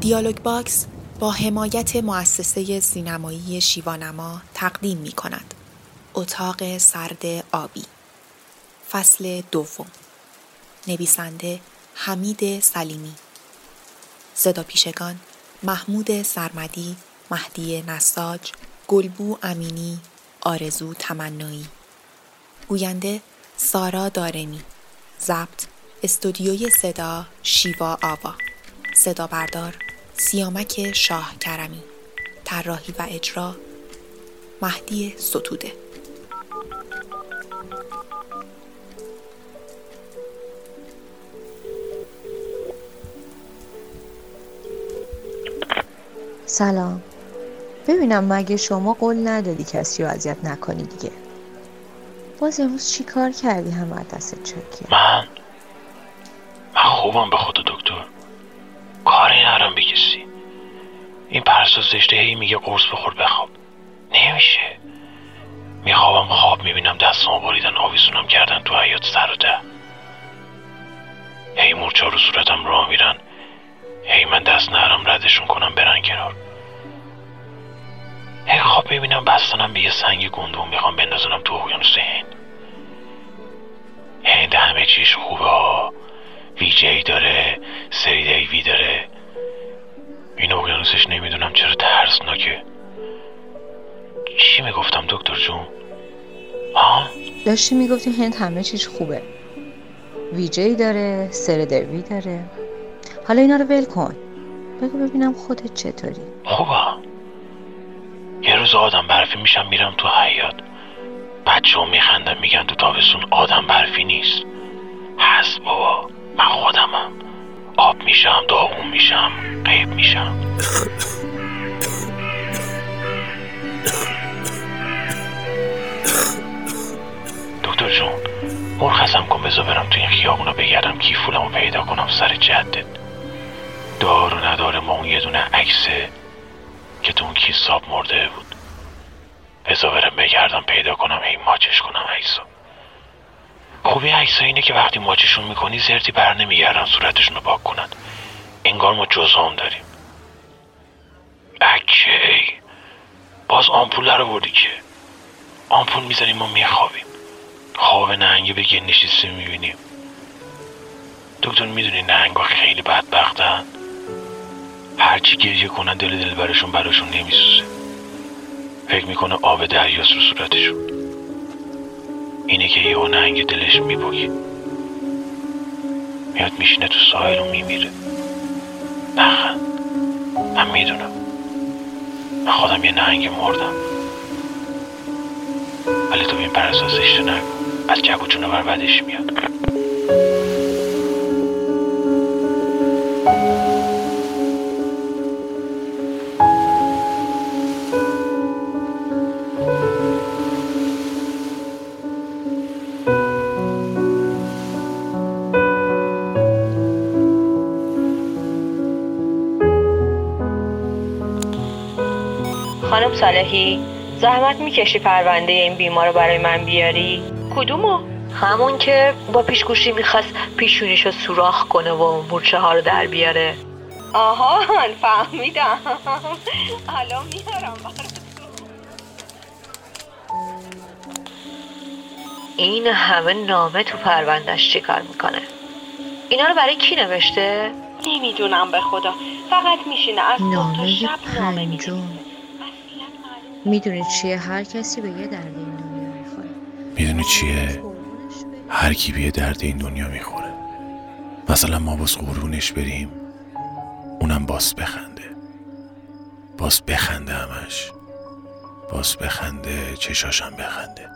دیالوگ باکس با حمایت مؤسسه سینمایی شیوانما تقدیم می کند. اتاق سرد آبی. فصل دوم. نویسنده حمید سلیمی. صدا پیشگان محمود سرمدی مهدی نساج گلبو امینی آرزو تمنایی. گوینده سارا دارمی. ضبط استودیوی صدا شیوا آوا. صدا بردار سیامک شاه کرمی طراحی و اجرا مهدی ستوده. سلام. ببینم مگه شما قول ندادی کسی رو اذیت نکنی دیگه. باز امروز چی کار کردی همه دست چکیه من؟ من خوبم به خدا. نرم بکسی. این پرسا زشته هی میگه قرص بخور بخواب. نمیشه. میخوابم خواب می‌بینم دستمو بریدن آویزونم کردن تو حیات سر و ده هی مورچا رو صورتم راه میرن. هی من دست نرم ردشون کنم برن کنار. هی خواب می‌بینم بستنم به یه سنگ گندون می‌خوام بندازنم تو اقیانوس هند. هند همه چیش خوبه. ها ویجی داره سری دیوی داره. این اقیانوسش نمی‌دونم چرا ترسناکه. چی می‌گفتم دکتر جون؟ ها داشتی می‌گفتی هند همه چیز خوبه. ویجی داره سر دیوی داره. حالا اینا رو ول کن. بگو ببینم خودت چطوری. خوبه. یه روز آدم برفی میشم میرم تو حیات بچه هم میخندن میگن تو تابستون آدم برفی نیست. هست بابا من خودمم. آب میشم داغون میشم قیب میشم. دکتر جون مرخصم کن بذار برم تو این خیابونا بگردم کیفولمو پیدا کنم سر جدت. دار و نداره ما اون یه دونه عکسه که تو اون کیساب ساب مرده بود. بذار برم بگردم پیدا کنم هی ماچش کنم عکسو. خوبی عکسا اینه که وقتی ماچشون می‌کنی زرتی بر نمیگردن صورتشون رو پاک کنن. انگار ما جزام داریم. اکی باز آمپول رو بردی که. آمپول می‌زنیم ما میخوابیم. خواب نهنگی به گل نشسته می‌بینیم دکتر می‌دونی نهنگا خیلی بدبختن. هرچی گریه کنن دل دل برشون براشون نمیسوزه. فکر می‌کنه آب دریاست رو صورتشون. اینه که یه نهنگ دلش میبوگی میاد میشینه تو ساحل و میمیره. نخند من می‌دونم. من خودم یه نهنگ مردم. ولی تو این پرسا زشته نگو. از جب و جونور بدش میاد. صالحی زحمت می‌کشی پرونده این بیمار رو برای من بیاری؟ کدومو؟ همون که با پیشگوشی می‌خواست پیشونیشو سوراخ کنه و مورچه ها رو در بیاره. آها فهمیدم. حالا میارم این همه نامه تو پروندهش چیکار می‌کنه؟ اینا رو برای کی نوشته؟ نمی‌دونم به خدا. فقط میشینه از نامه شب نامه می‌دونی چیه؟ هر کسی به یه درد این دنیا می‌خوره. می‌دونی چیه؟ هر کی به یه درد این دنیا می‌خوره. مثلا ما باز قربونش بریم. اونم باز بخنده. باز بخنده همش. باز بخنده چشاشم بخنده.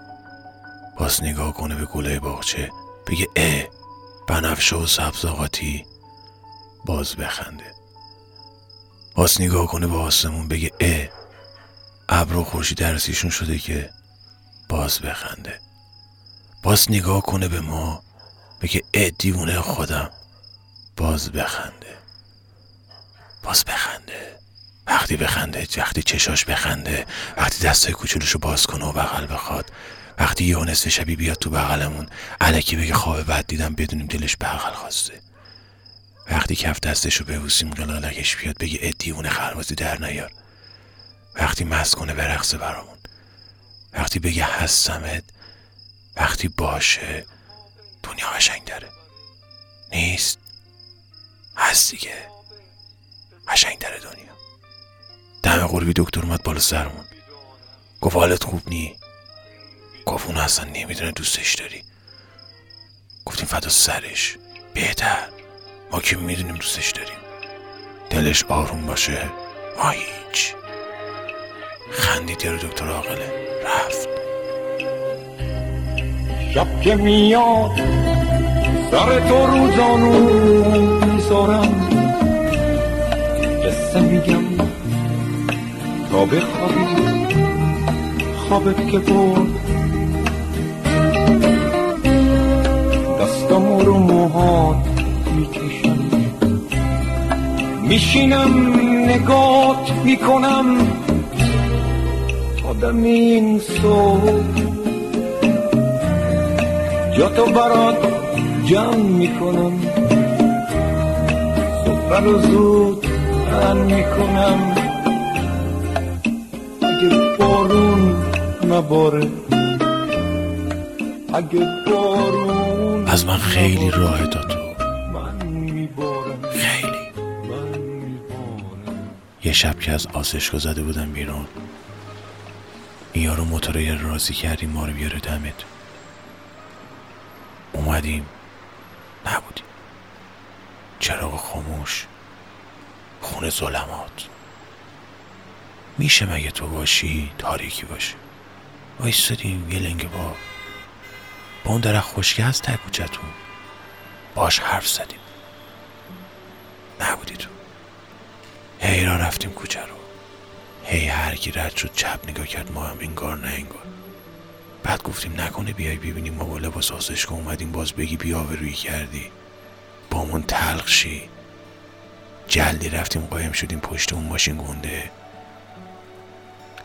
باز نگاه کنه به گله باغچه. بگه اه بنفشه و سبز آقاتی باز بخنده. باز نگاه کنه به آسمون. بگه اه ابر و خورشید درسیشون شده که باز بخنده. باز نگاه کنه به ما بگه ای دیوونه خودم. باز بخنده. باز بخنده. وقتی بخنده وقتی چشاش بخنده وقتی دستای کوچولوشو باز کنه و بغل بخواد. وقتی یه نصف شبی بیاد تو بغلمون علکی بگه خواب بد دیدم بدونیم دلش بغل خواسته. وقتی کف دستشو ببوسیم قلالکش بیاد بگه ادیون خربازی در نیار. وقتی مست کنه برقصه برامون. وقتی بگه هستمت وقتی باشه دنیا قشنگ داره نیست. هست دیگه. داره دنیا. دم قربی دکتر اومد بالا سرمون. گفت حالت خوب نی. گفت اون اصلا نمی‌دونه دوستش داری. گفتیم فدا سرش. بهتر. ما که می‌دونیم دوستش داریم. دلش آروم باشه. ما هیچ. خندید یارو دکتر عاقله. رفت. شب که میاد سر تو روزانو می‌ذارم. قصه میگم. تا بخوابی خوابت که برد. دستم رو موهات می‌کشم. میشینم نگات می‌کنم. آدم این صبح. جا تو برات جمع می‌کنم. صبح رو زود تن می‌کنم. اگه بارون نباره. اگه بارون از من خیلی راه من من میبارم. یه شب که از آسشگاه زده بودم بیرون این یارو موتور راضی کردیم ما رو بیاره دمت. اومدیم. نبودیم. چراغ خاموش. خونه ظلمات. میشه مگه تو باشی؟ تاریکی باشه. وایستادیم. یه لنگه با با اون از ته کوچتون باش حرف زدیم. نبودی تو. هی را رفتیم کوچه رو. هی هر کی رد شد چپ نگاه کرد ما هم انگار نه انگار. بعد گفتیم نکنه بیای ببینیم ما با لباس آسشگاه اومدیم باز بگی بیا روی کردی. با من تلخ شی. جلدی رفتیم قایم شدیم پشت اون ماشین گنده.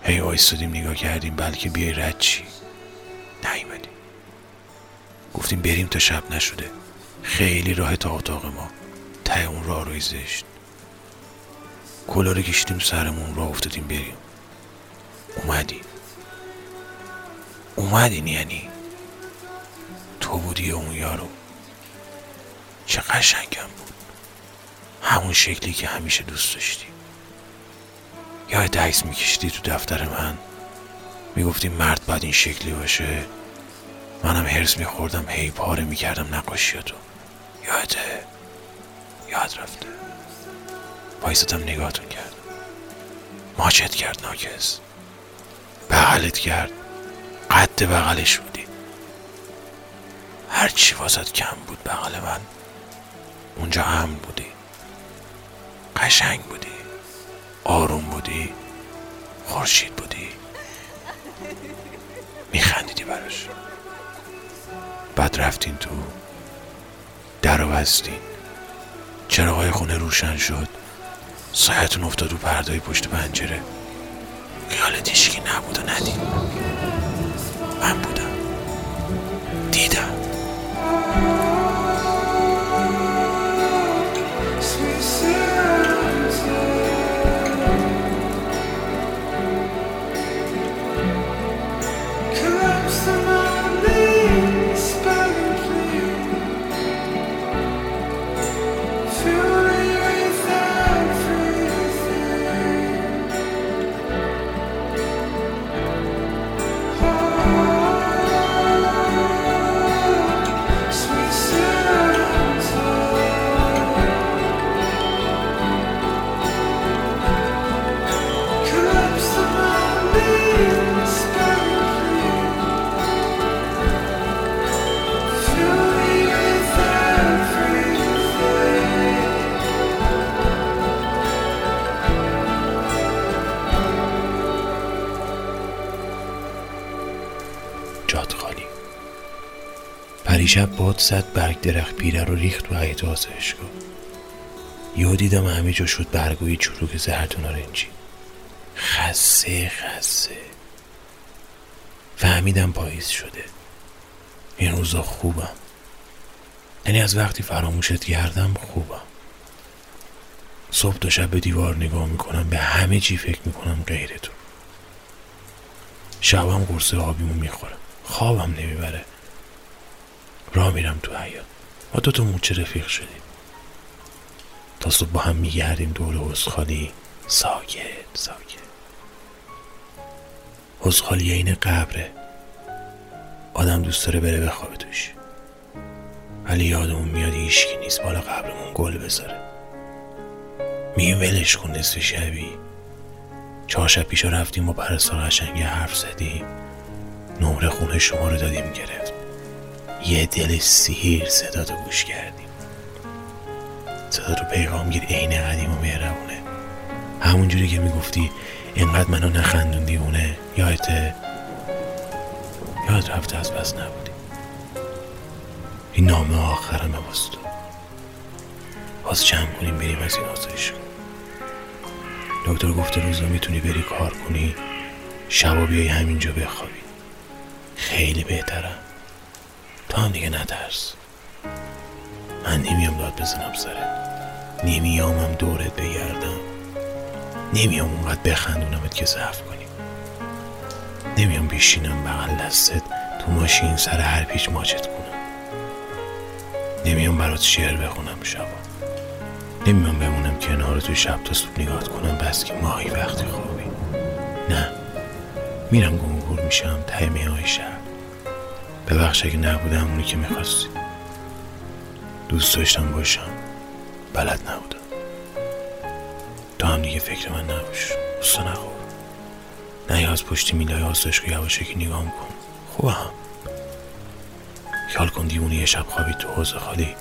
هی وایستادیم نگاه کردیم بلکه بیای رد چی نیومدی گفتیم بریم تا شب نشده. خیلی راه تا اتاق ما. ته اون راه روی زشت. کلا رو کشیدیم سرمون راه افتادیم بریم. اومدی. اومدین یعنی؟ تو بودی اون یارو؟ چه قشنگم بود. همون شکلی که همیشه دوست داشتی. یاد عکس میکشیدی تو دفتر من؟ می‌گفتی مرد باید این شکلی باشه؟ منم هرس میخوردم هی پاره می‌کردم نقاشیاتو یاده یاد رفته. وایستم نگاهتون کرد. ماچت کرد ناکس. بغلت کرد. قد بغلش بودی. هرچی واسط کم بود بغل من اونجا امن بودی. قشنگ بودی. آروم بودی. خورشید بودی. میخندیدی براش. بعد رفتین تو در رو بستین. چراغای خونه روشن شد. سایتون افتاد و پردای پشت پنجره. خیالت هیچکی نبود و ندید. من بودم. دیدم. پریشب باد زد برگ درخت پیره رو ریخت تو حیط آسایشگاه یهو دیدم همه جا شد برگوی چروک زرد و نارنجی خسه خسه فهمیدم پاییز شده. این روزا خوبم. یعنی از وقتی فراموشت کردم خوبم. صبح تا شب به دیوار نگاه می‌کنم به همه چی فکر می‌کنم غیر تو شبم قرصه آبیمو می‌خورم. خوابم نمی‌بره. راه میرم تو حیات ما دو تا موچه رفیق شدیم. تا صبح با هم میگردیم دور حسخالی ساکت ساکت. حسخالی این قبره. آدم دوست داره بره بخوابه توش. ولی یادمون میاد هیچکی نیست بالا قبرمون گل بذاره. میگه ولش کن نصف شبی. چهار شب پیشا رفتیم با پرستار قشنگی حرف زدیم. نمره خونه شما رو دادیم گرفت. یه دل سیر صدا تو گوش کردیم صدا تو پیغامگیر عین قدیم و همون جوری که می‌گفتی اینقدر منو نخندون دیونه یادته یاد رفته از بس نبودی. این نامه آخرمه واسه تو باز جمع کنیم بریم از این آزایش دکتر گفته روزا می‌تونی بری کار کنی. شبا بیای همینجا بخوابی. خیلی بهترم تا هم دیگه نترس. من نمیام داد بزنم سرت. نمیامم دورت بگردم. نمیام اونقدر بخندونمت که ضعف کنی. نمیام بیشینم بغل دستت تو ماشین سر هر پیچ ماچت کنم. نمیام برات شعر بخونم شبا. نمیام بمونم کنار تو شب تا صبح نگاه کنم بس که ماهی وقتی خوابی. نه. میرم گنگور میشم ته های شب ببخش اگه نبودم اونی که می‌خواستی. دوست داشتم باشم. بلد نبودم. تو هم دیگه فکر من نباش. دوست نخور. نه از پشتی میلای آسایش که یواشکی نگاه کن خوبم خیال کن دیونی یه شب خوابی تو حوزه خالی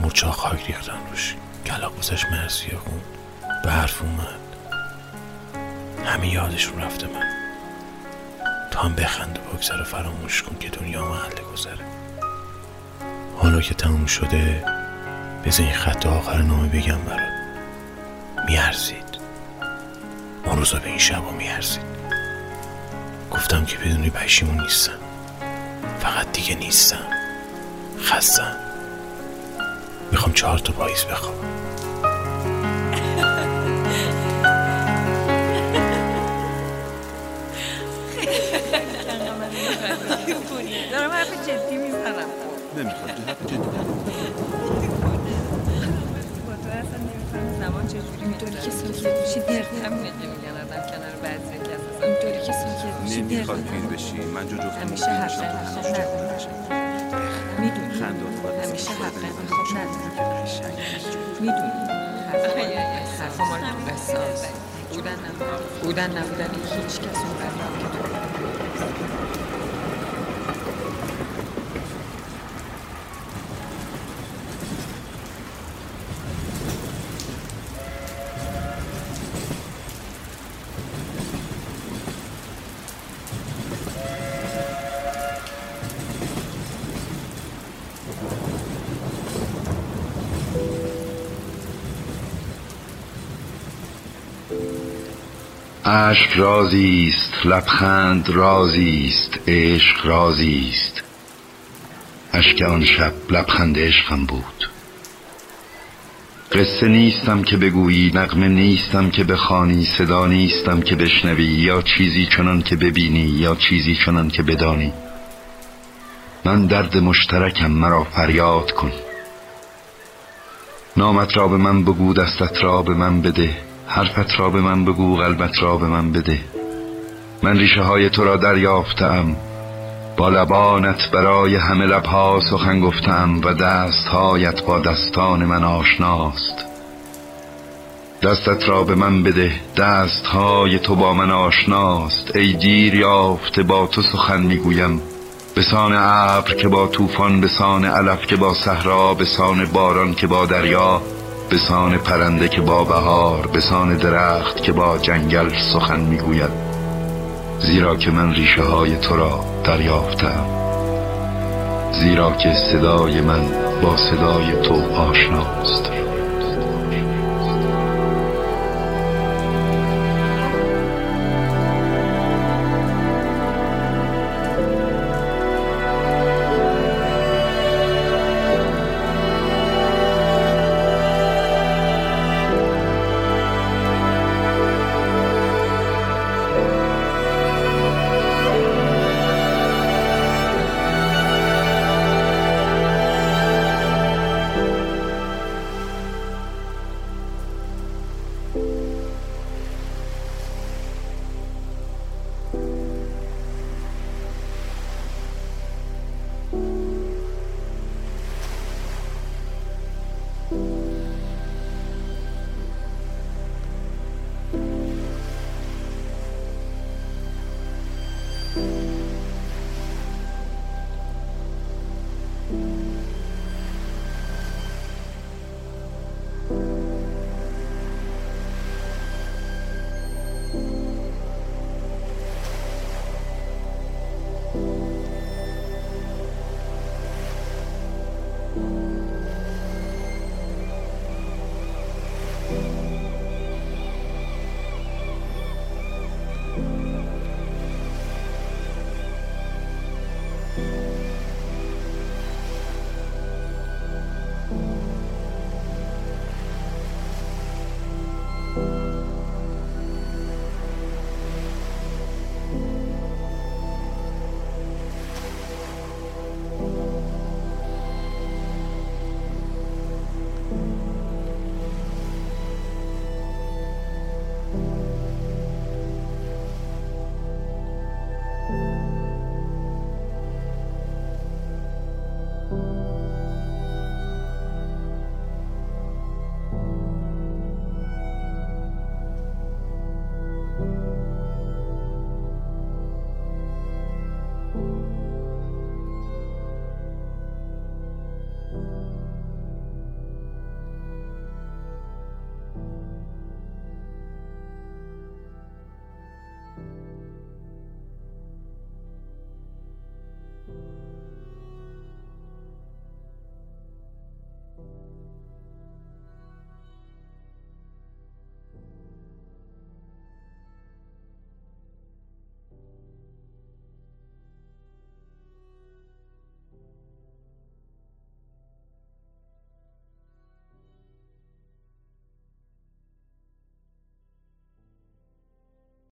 مرچا خاک ریختن روش. کلا گذشت مرسی خون به حرف اومد. همه یادشون رفته من. هم بخند و فراموش کن که دنیا محل گذره. حالا که تموم شده بذار این خط آخر نامه بگم برات. میارزید. اون روزا به این شبا میارزید. گفتم که بدونی پشیمون نیستم. فقط دیگه نیستم. خستم. می‌خوام چهار تا پاییز بخوام نمی‌خواد. حرف جدی. با تو اصلا نمیفهم زمان چجوری اینطوری که ساکت میشی دق همینه که میگن آدم کنار بعضی که اساسا اینطوری که ساکت میشی نمی‌خواد پیر بشی من جو جو همیشه حق انتخاب ندارم می‌دونی همیشه حق انتخاب ندارم می‌دونی حرف مال تو قصاص بودن نبودن. بودن نبودن. هیچ کس اون که تو اشک رازی است لبخند رازی است عشق رازی است اشک آن شب لبخند عشقم بود. قصه نیستم که بگویی نغمه نیستم که بخوانی صدا نیستم که بشنوی یا چیزی چنان که ببینی یا چیزی چنان که بدانی. من درد مشترکم مرا فریاد کن. نامت را به من بگو دستت را به من بده. حرفت را به من بگو قلبت را به من بده. من ریشه های تو را دریافتم. با لبانت برای همه لبها سخن گفتم و دستهایت با دستان من آشناست. دستت را به من بده دستهای تو با من آشناست. ای دیر یافته با تو سخن می‌گویم. به سان ابر که با طوفان به سان علف که با صحرا به سان باران که با دریا. به سان پرنده که با بهار به سان درخت که با جنگل سخن می‌گوید. زیرا که من ریشه های تو را دریافتم. زیرا که صدای من با صدای تو آشناست.